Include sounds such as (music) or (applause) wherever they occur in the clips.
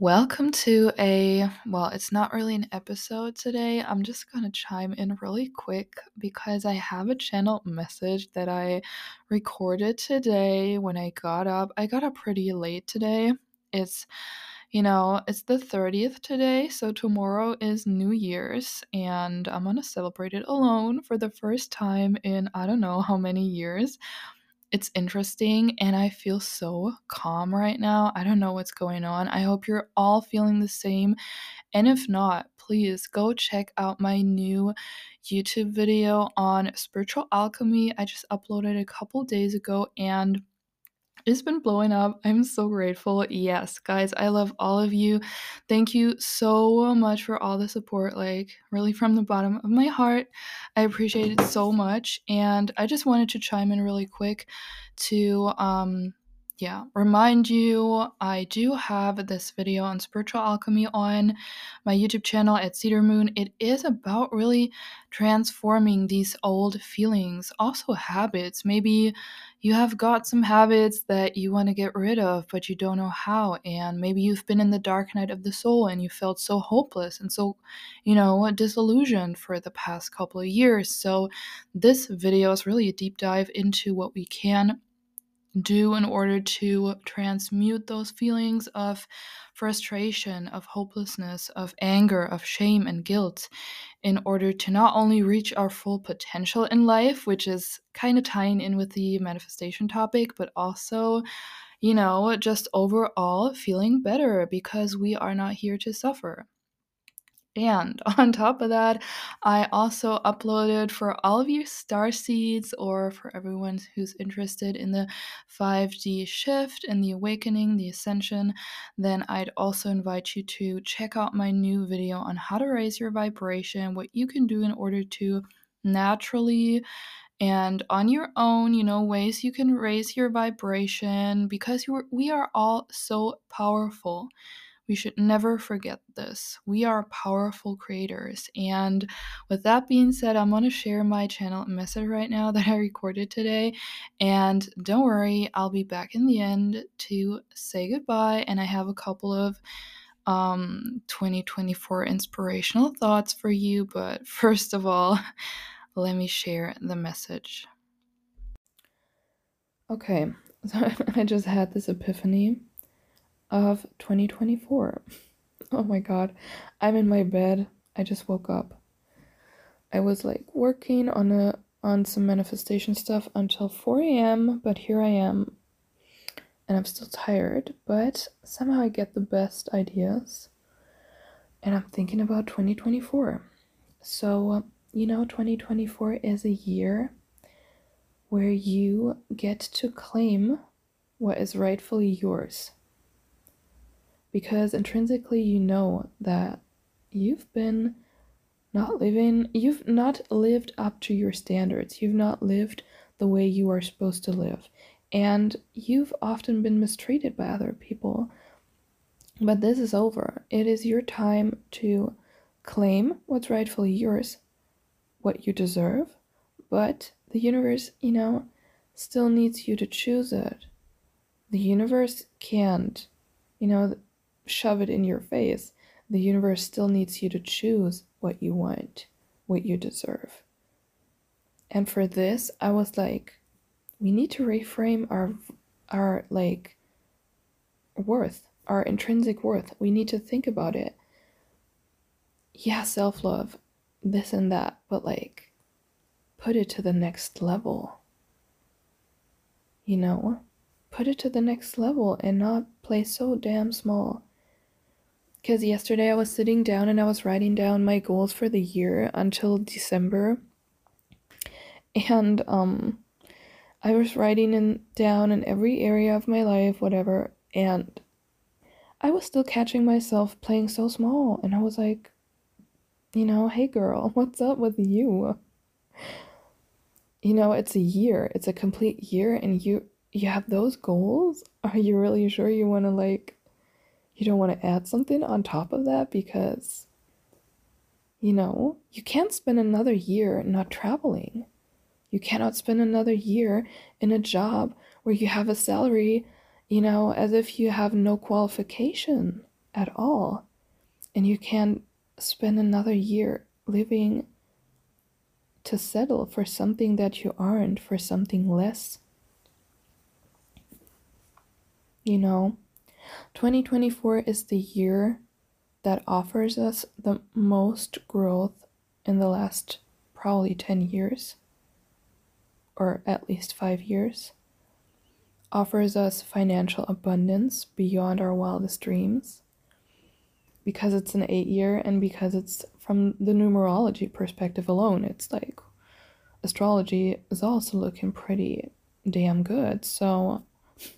Welcome to a, well, it's not really an episode today. I'm just going to chime in really quick because I have a channel message that I recorded today when I got up. I got up pretty late today. It's, you know, it's the 30th today, so tomorrow is New Year's, and I'm going to celebrate it alone for the first time in I don't know how many years it's interesting and I feel so calm right now. I don't know what's going on. I hope you're all feeling the same. And if not, please go check out my new YouTube video on spiritual alchemy. I just uploaded a couple days ago and it's been blowing up. I'm so grateful. Yes, guys, I love all of you. Thank you so much for all the support, like, really from the bottom of my heart. I appreciate it so much. And I just wanted to chime in really quick to um yeah, remind you I do have this video on spiritual alchemy on my YouTube channel at Cedar Moon. It is about really transforming these old feelings, also habits. Maybe you have got some habits that you want to get rid of, but you don't know how. And maybe you've been in the dark night of the soul and you felt so hopeless and so, you know, disillusioned for the past couple of years. So, this video is really a deep dive into what we can do in order to transmute those feelings of frustration, of hopelessness, of anger, of shame, and guilt in order to not only reach our full potential in life, which is kind of tying in with the manifestation topic, but also, you know, just overall feeling better because we are not here to suffer. And (laughs) on top of that, I also uploaded for all of you star seeds or for everyone who's interested in the 5D shift and the awakening, the ascension, then I'd also invite you to check out my new video on how to raise your vibration, what you can do in order to naturally and on your own, you know, ways you can raise your vibration because we are all so powerful. We should never forget this. We are powerful creators. And with that being said, I'm going to share my channel message right now (laughs) that I recorded today. And don't worry, I'll be back in the end to say goodbye. And I have a couple of um 2024 inspirational thoughts for you. But (laughs) first of all, let me share the message. Okay, (laughs) so I just had this epiphany of 2024. Oh my god. I'm in my bed. I just woke up. I was like working on a on some manifestation stuff until 4 a.m., but here I am. And I'm still tired, but somehow I get the best ideas. And I'm thinking about 2024. So, you know, 2024 is a year where you get to claim what is rightfully yours because intrinsically you know that you've been not living, you've not lived up to your standards, you've not lived the way you are supposed to live, and you've often been mistreated by other people. But this is over. It is your time to claim what's rightfully yours, what you deserve, but the universe, you know, still needs you to choose it. The universe can't, you know, shove it in your face, the universe still needs you to choose what you want, what you deserve. And for this, I was like, we need to reframe our our like worth, our intrinsic worth. We need to think about it. Yeah, self-love, this and that, but like put it to the next level. You know? Put it to the next level and not play so damn small. Because yesterday I was sitting down and I was writing down my goals for the year until December. And um I was writing in down in every area of my life, whatever, and I was still catching myself playing so small and I was like, you know, hey girl, (laughs) what's up with you? You know, it's a year. It's a complete year and you you have those goals? Are you really sure you want to like you don't want to add something on top of that because, you know, you can't spend another year not traveling. You cannot spend another year in a job where you have a salary, you know, as if you have no qualification. at all. And you can't spend another year living to settle for something that you aren't, for something less. You know, 2024 is the year that offers us the most growth in the last probably 10 years, or at least five years, offers us financial abundance beyond our wildest dreams because it's an eight year and because it's from the numerology perspective alone, it's like astrology is also looking pretty damn good. So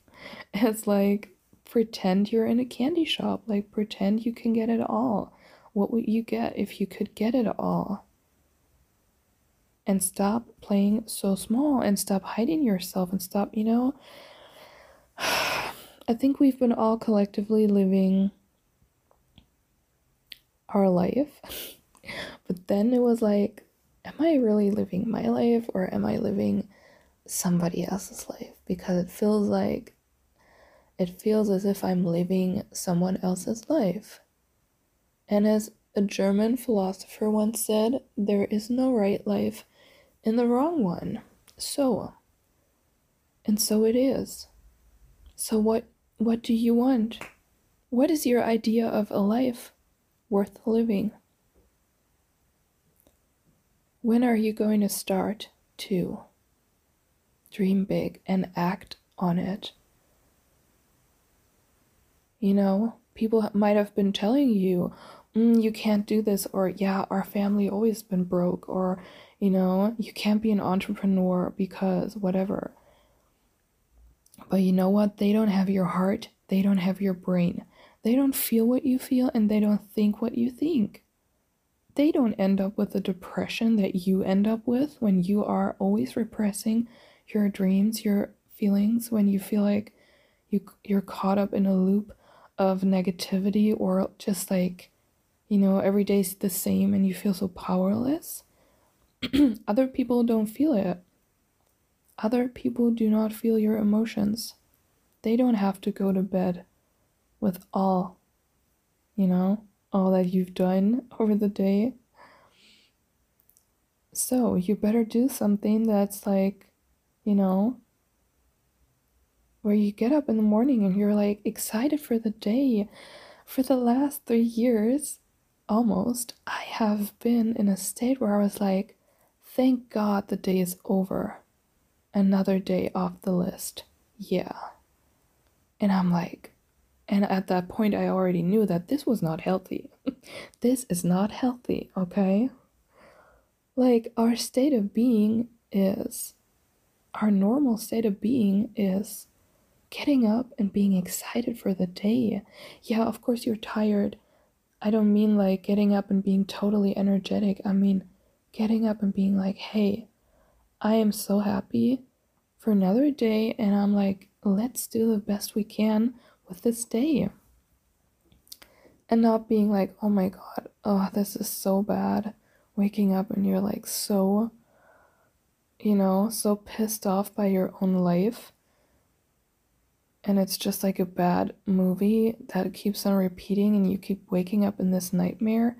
(laughs) it's like pretend you're in a candy shop, like pretend you can get it all. What would you get if you could get it all? And stop playing so small and stop hiding yourself and stop, you know. (sighs) I think we've been all collectively living our life. (laughs) but then it was like, am I really living my life or am I living somebody else's life? Because it feels like it feels as if I'm living someone else's life. And as a German philosopher once said, there is no right life in the wrong one. So, and so it is. So what what do you want? What is your idea of a life worth living? When are you going to start to dream big and act on it? You know, people might have been telling you, mm, you can't do this, or yeah, our family always been broke, or you know, you can't be an entrepreneur because whatever. But you know what? They don't have your heart, they don't have your brain. They don't feel what you feel, and they don't think what you think. They don't end up with the depression that you end up with when you are always repressing your dreams, your feelings, when you feel like you, you're caught up in a loop of negativity or just like, you know, every day's the same and you feel so powerless, (clears throat) other people don't feel it. Other people do not feel your emotions. They don't have to go to bed with all, you know, all that you've done over the day. So you better do something that's like, you know, where you get up in the morning and you're like excited for the day. For the last three years, almost, I have been in a state where I was like, thank God the day is over. Another day off the list. Yeah. And I'm like, and at that point, I already knew that this was not healthy. (laughs) this is not healthy, okay? Like, our state of being is, our normal state of being is getting up and being excited for the day. Yeah, of course you're tired. I don't mean like getting up and being totally energetic. I mean getting up and being like, hey, I am so happy for another day, and I'm like, let's do the best we can with this day. And not being like, oh my god, oh, this is so bad. Waking up and you're like so, you know, so pissed off by your own life and it's just like a bad movie that keeps on repeating and you keep waking up in this nightmare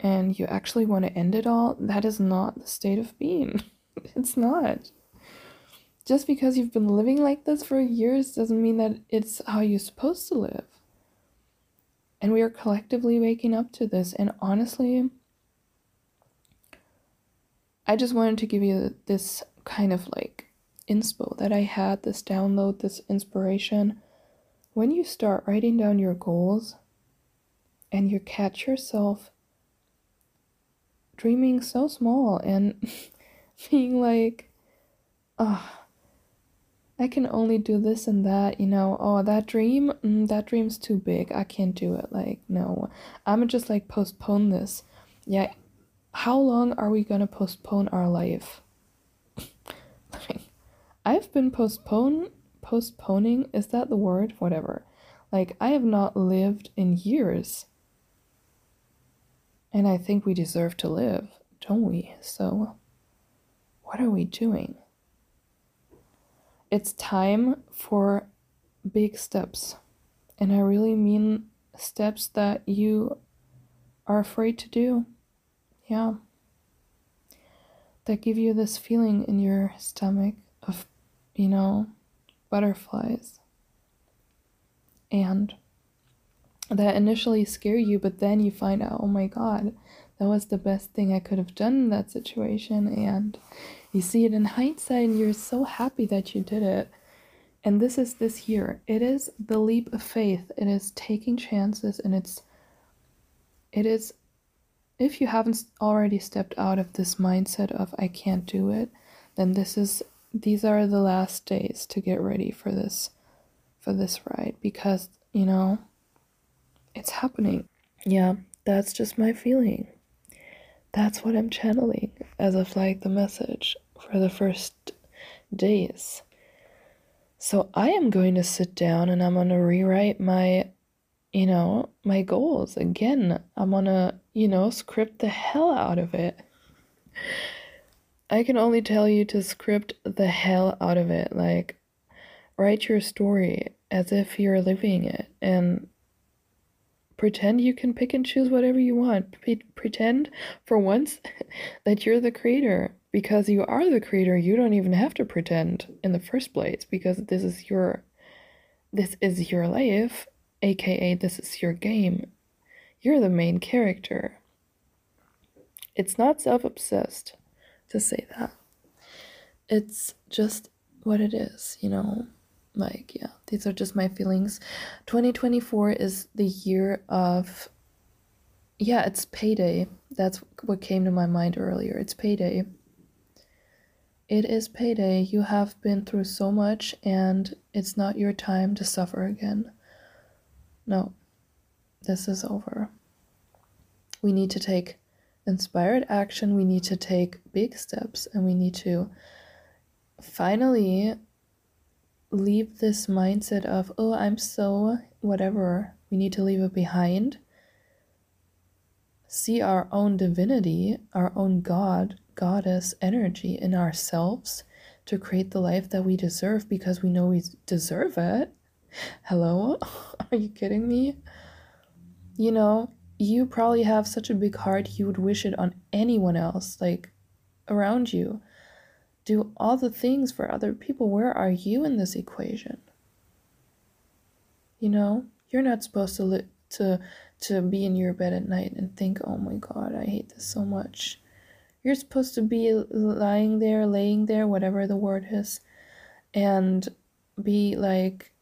and you actually want to end it all, that is not the state of being. (laughs) it's not. Just because you've been living like this for years doesn't mean that it's how you're supposed to live. And we are collectively waking up to this. And honestly, I just wanted to give you this kind of like inspo that I had, this download, this inspiration. When you start writing down your goals and you catch yourself dreaming so small and (laughs) being like, oh, I can only do this and that, you know, oh, that dream, mm, that dream's too big. I can't do it. Like, no, I'm just like postpone this. Yeah, how long are we gonna postpone our life? I've been postpone postponing, is that the word? Whatever. Like I have not lived in years. And I think we deserve to live, don't we? So what are we doing? It's time for big steps. And I really mean steps that you are afraid to do. Yeah. That give you this feeling in your stomach you know, butterflies. And that initially scare you, but then you find out, oh my god, that was the best thing I could have done in that situation. And you see it in hindsight, and you're so happy that you did it. And this is this year. It is the leap of faith. It is taking chances, and it's, it is, if you haven't already stepped out of this mindset of I can't do it, then this is, these are the last days to get ready for this, for this ride because, you know, it's happening. Yeah, that's just my feeling. That's what I'm channeling as of like the message for the first days. So I am going to sit down and I'm going to rewrite my, you know, my goals again. I'm going to, you know, script the hell out of it. I can only tell you to script the hell out of it. Like, write your story as if you're living it and pretend you can pick and choose whatever you want. Pretend for once (laughs) that you're the creator because you are the creator. You don't even have to pretend in the first place because this is your this is your life, aka this is your game. You're the main character. It's not self-obsessed to say that. It's just what it is, you know? Like yeah these are just my feelings. 2024 is the year of yeah it's payday. That's what came to my mind earlier. It's payday. It is payday. You have been through so much and it's not your time to suffer again. No. This is over. We need to take inspired action we need to take big steps and we need to finally leave this mindset of, oh, I'm so whatever, we need to leave it behind. See our own divinity, our own God, goddess energy in ourselves to create the life that we deserve because we know we deserve it. Hello? (laughs) Are you kidding me? You know, you probably have such a big heart, you would wish it on anyone else, like around you do all the things for other people, where are you in this equation? You know, you're not supposed to li- to to be in your bed at night and think, "Oh my god, I hate this so much." You're supposed to be lying there, laying there, whatever the word is, and be like,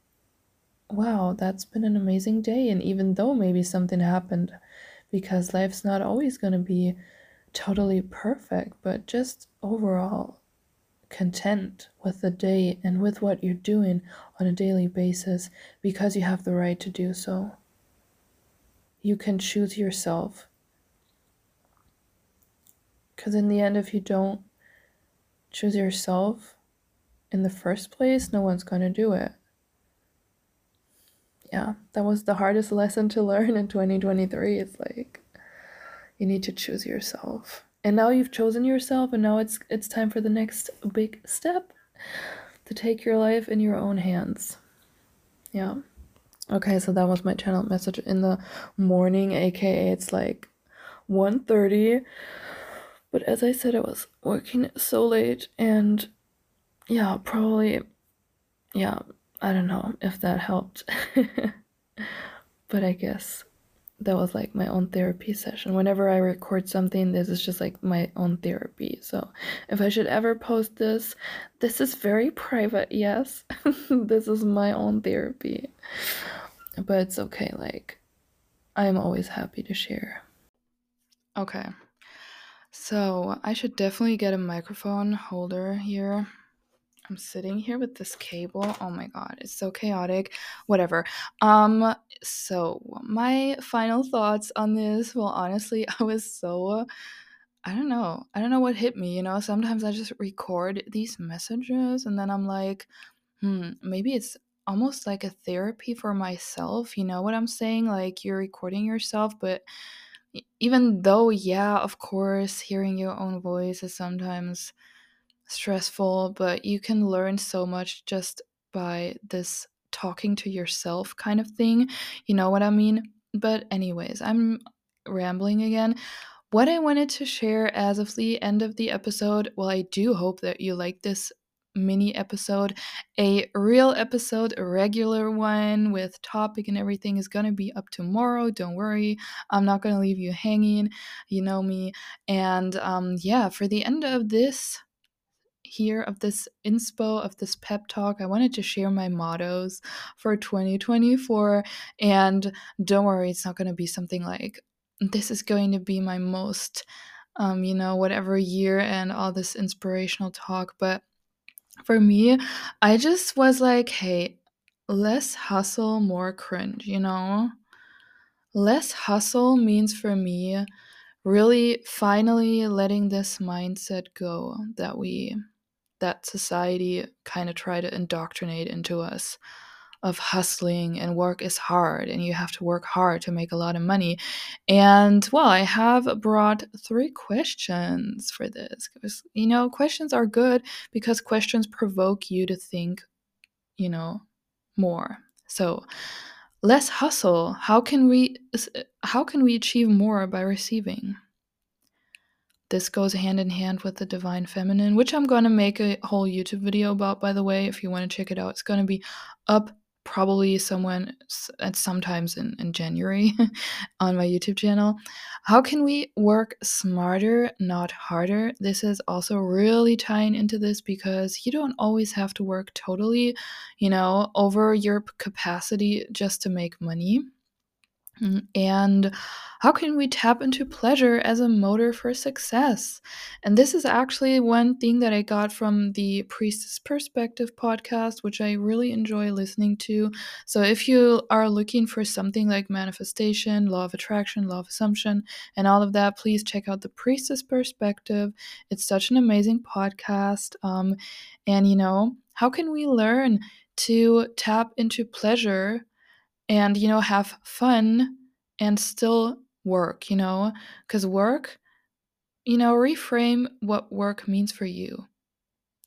"Wow, that's been an amazing day." And even though maybe something happened because life's not always going to be totally perfect, but just overall content with the day and with what you're doing on a daily basis because you have the right to do so. You can choose yourself. Because in the end, if you don't choose yourself in the first place, no one's going to do it. Yeah, that was the hardest lesson to learn in 2023. It's like you need to choose yourself. And now you've chosen yourself and now it's it's time for the next big step to take your life in your own hands. Yeah. Okay so that was my channel message in the morning aka it's like 1.30 but as i said i was working so late and yeah probably yeah i don't know if that helped (laughs) but i guess that was like my own therapy session. Whenever I record something, this is just like my own therapy. So if I should ever post this, this is very private, yes. (laughs) this is my own therapy. But it's okay, like, I'm always happy to share. Okay. So I should definitely get a microphone holder here I'm sitting here with this cable. Oh my god, it's so chaotic. Whatever. Um so my final thoughts on this, well honestly, (laughs) I was so I don't know. I don't know what hit me, you know? Sometimes I just record these messages and then I'm like, hmm, maybe it's almost like a therapy for myself. You know what I'm saying? Like you're recording yourself, but even though yeah, of course, hearing your own voice is sometimes stressful, but you can learn so much just by this talking to yourself kind of thing. You know what I mean? but, anyways, I'm rambling again. What I wanted to share as of the end of the episode, well, I do hope that you like this mini episode. A real episode, a regular one with topic and everything is gonna be up tomorrow. Don't worry, I'm not gonna leave you hanging. You know me. And um, yeah, for the end of this here of this inspo of this pep talk i wanted to share my mottos for 2024 and don't worry it's not going to be something like this is going to be my most um, you know whatever year and all this inspirational talk but for me, I just was like, hey, less hustle, more cringe, you know? Less hustle means for me really finally letting this mindset go that we that society kind of try to indoctrinate into us of hustling and work is hard and you have to work hard to make a lot of money. And well, I have brought three questions for this because you know, questions are good because questions provoke you to think, you know, more. So, less hustle. How can we how can we achieve more by receiving? This goes hand in hand with the divine feminine, which I'm going to make a whole YouTube video about by the way if you want to check it out. It's going to be up probably somewhere at sometimes in, in January (laughs) on my YouTube channel. How can we work smarter, not harder? This is also really tying into this because you don't always have to work totally, you know, over your capacity just to make money. And how can we tap into pleasure as a motor for success? And this is actually one thing that I got from the Priestess Perspective podcast, which I really enjoy listening to. So if you are looking for something like manifestation, law of attraction, law of assumption, and all of that, please check out the Priestess Perspective. It's such an amazing podcast. Um, and, you know, how can we learn to tap into pleasure? And you know have fun and still work you know? Because work you know reframe what work means for you.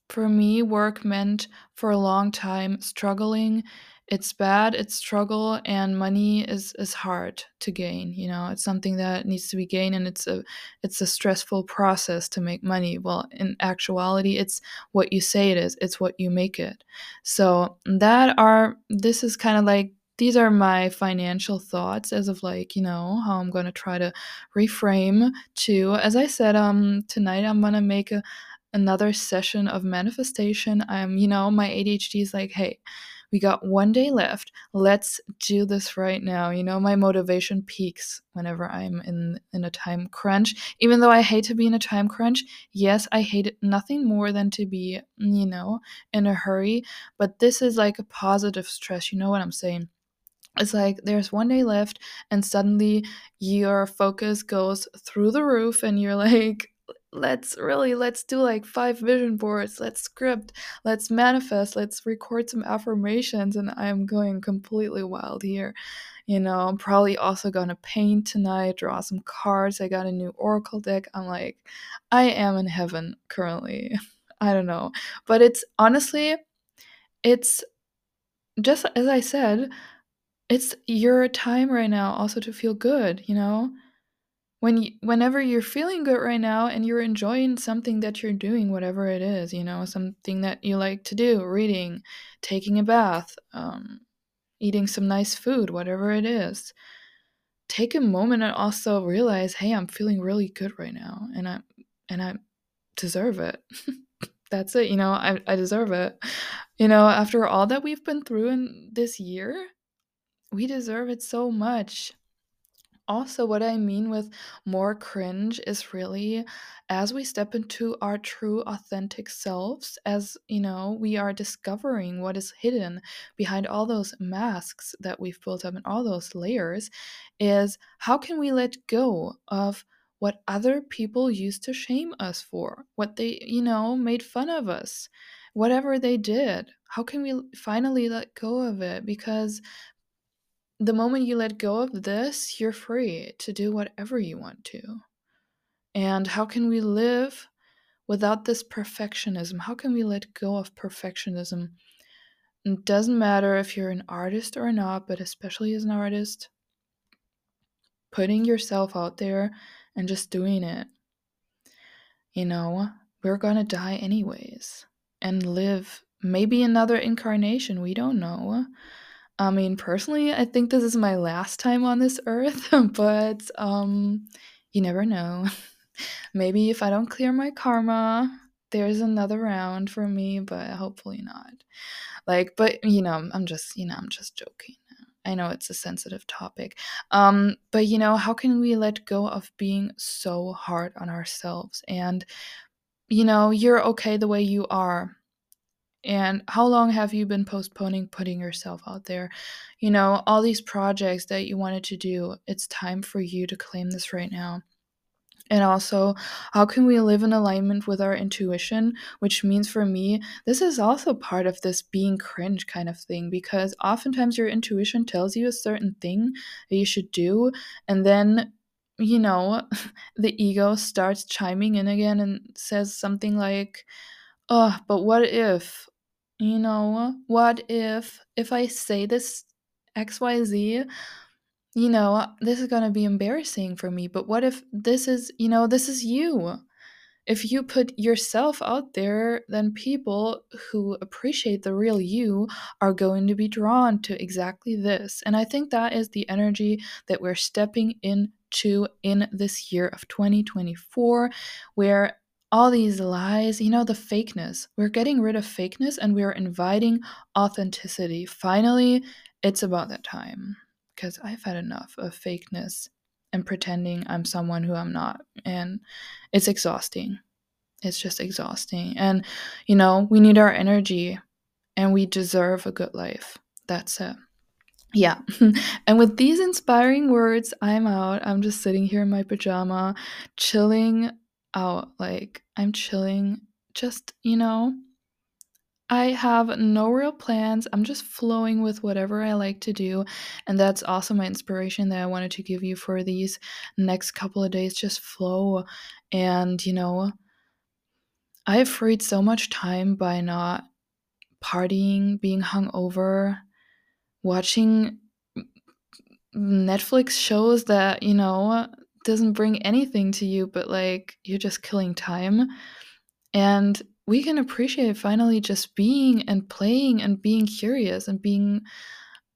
For me work meant for a long time struggling. It's bad it's struggle and money is is hard to gain you know? It's something that needs to be gained and it's a it's a stressful process to make money. Well in actuality it's what you say it is. It's what you make it. So that are this is kind of like these are my financial thoughts as of like you know how i'm to try to reframe to as i said um tonight i'm to make a, another session of manifestation. I'm you know my adhd is like hey we got one day left. Let's do this right now. You know my motivation peaks whenever i'm in in a time crunch. Even though i hate to be in a time crunch yes i hate nothing more than to be you know in a hurry. But this is like a positive stress you know what i'm saying it's like there's one day left and suddenly your focus goes through the roof and you're like let's really let's do like five vision boards let's script let's manifest let's record some affirmations and i'm going completely wild here. You know i'm probably also gonna paint tonight draw some cards i got a new oracle deck. I'm like i am in heaven currently. (laughs) I don't know. But it's honestly it's just as i said it's your time right now also to feel good, you know? When you, whenever you're feeling good right now and you're enjoying something that you're doing, whatever it is, you know, something that you like to do, reading, taking a bath, um, eating some nice food, whatever it is, take a moment and also realize, hey, I'm feeling really good right now, and I and I deserve it. (laughs) That's it, you know, I, I deserve it. You know, after all that we've been through in this year, we deserve it so much. Also, what I mean with more cringe is really as we step into our true, authentic selves, as you know, we are discovering what is hidden behind all those masks that we've built up and all those layers, is how can we let go of what other people used to shame us for, what they, you know, made fun of us, whatever they did? How can we finally let go of it? Because the moment you let go of this, you're free to do whatever you want to. And how can we live without this perfectionism? How can we let go of perfectionism? It doesn't matter if you're an artist or not, but especially as an artist, putting yourself out there and just doing it. You know, we're gonna die anyways and live maybe another incarnation. We don't know. I mean, personally, I think this is my last time on this earth, (laughs) but um, you never know. (laughs) maybe if I don't clear my karma, there's another round for me, but hopefully not. Like, but you know, I'm just, you know, I'm just joking. I know it's a sensitive topic. Um, but you know, how can we let go of being so hard on ourselves? And you know, you're okay the way you are. And how long have you been postponing putting yourself out there? You know, all these projects that you wanted to do, it's time for you to claim this right now. And also, how can we live in alignment with our intuition? Which means for me, this is also part of this being cringe kind of thing because oftentimes your intuition tells you a certain thing that you should do, and then, you know, (laughs) the ego starts chiming in again and says something like, Oh, but what if, you know, what if, if I say this XYZ, you know, this is going to be embarrassing for me, but what if this is, you know, this is you? If you put yourself out there, then people who appreciate the real you are going to be drawn to exactly this. And I think that is the energy that we're stepping into in this year of 2024, where all these lies, you know, the fakeness, we're getting rid of fakeness and we're inviting authenticity. Finally, it's about that time because I've had enough of fakeness and pretending I'm someone who I'm not. And it's exhausting. It's just exhausting. And, you know, we need our energy and we deserve a good life. That's it. Yeah. (laughs) and with these inspiring words, I'm out. I'm just sitting here in my pajama, chilling out. Like, I'm chilling, just, you know, I have no real plans. I'm just flowing with whatever I like to do. And that's also my inspiration that I wanted to give you for these next couple of days. Just flow. And, you know, I have freed so much time by not partying, being hungover, watching Netflix shows that, you know, doesn't bring anything to you, but like you're just killing time. And we can appreciate finally just being and playing and being curious and being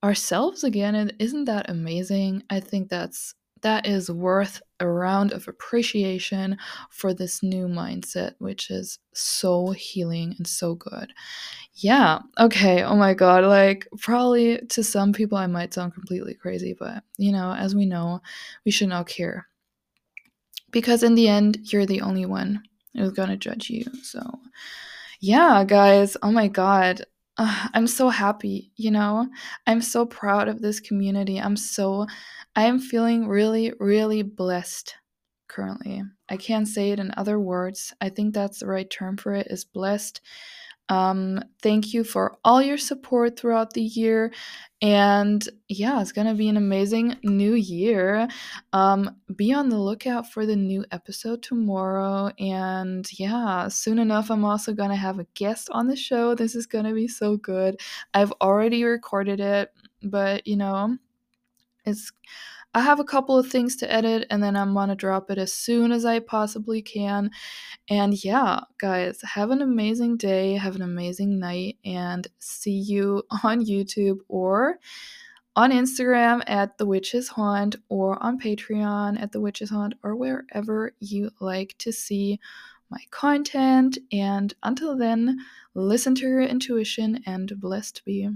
ourselves again and isn't that amazing? I think that's that is worth a round of appreciation for this new mindset which is so healing and so good. Yeah okay oh my god like probably to some people i might sound completely crazy but you know as we know we should not care because in the end you're the only one who's gonna judge you. So, yeah, guys, oh my god. Uh, I'm so happy, you know? I'm so proud of this community. I'm so, I am feeling really, really blessed currently. I can't say it in other words. I think that's the right term for it is blessed um, thank you for all your support throughout the year. And yeah, it's going to be an amazing new year. Um, be on the lookout for the new episode tomorrow. And yeah, soon enough, I'm also going to have a guest on the show. This is going to be so good. I've already recorded it, but you know, it's. I have a couple of things to edit and then I'm gonna drop it as soon as I possibly can. And yeah, guys, have an amazing day, have an amazing night, and see you (laughs) on YouTube or on Instagram at The Witch's Haunt or on Patreon at The Witch's Haunt or wherever you like to see my content. And until then, listen to your intuition and blessed be.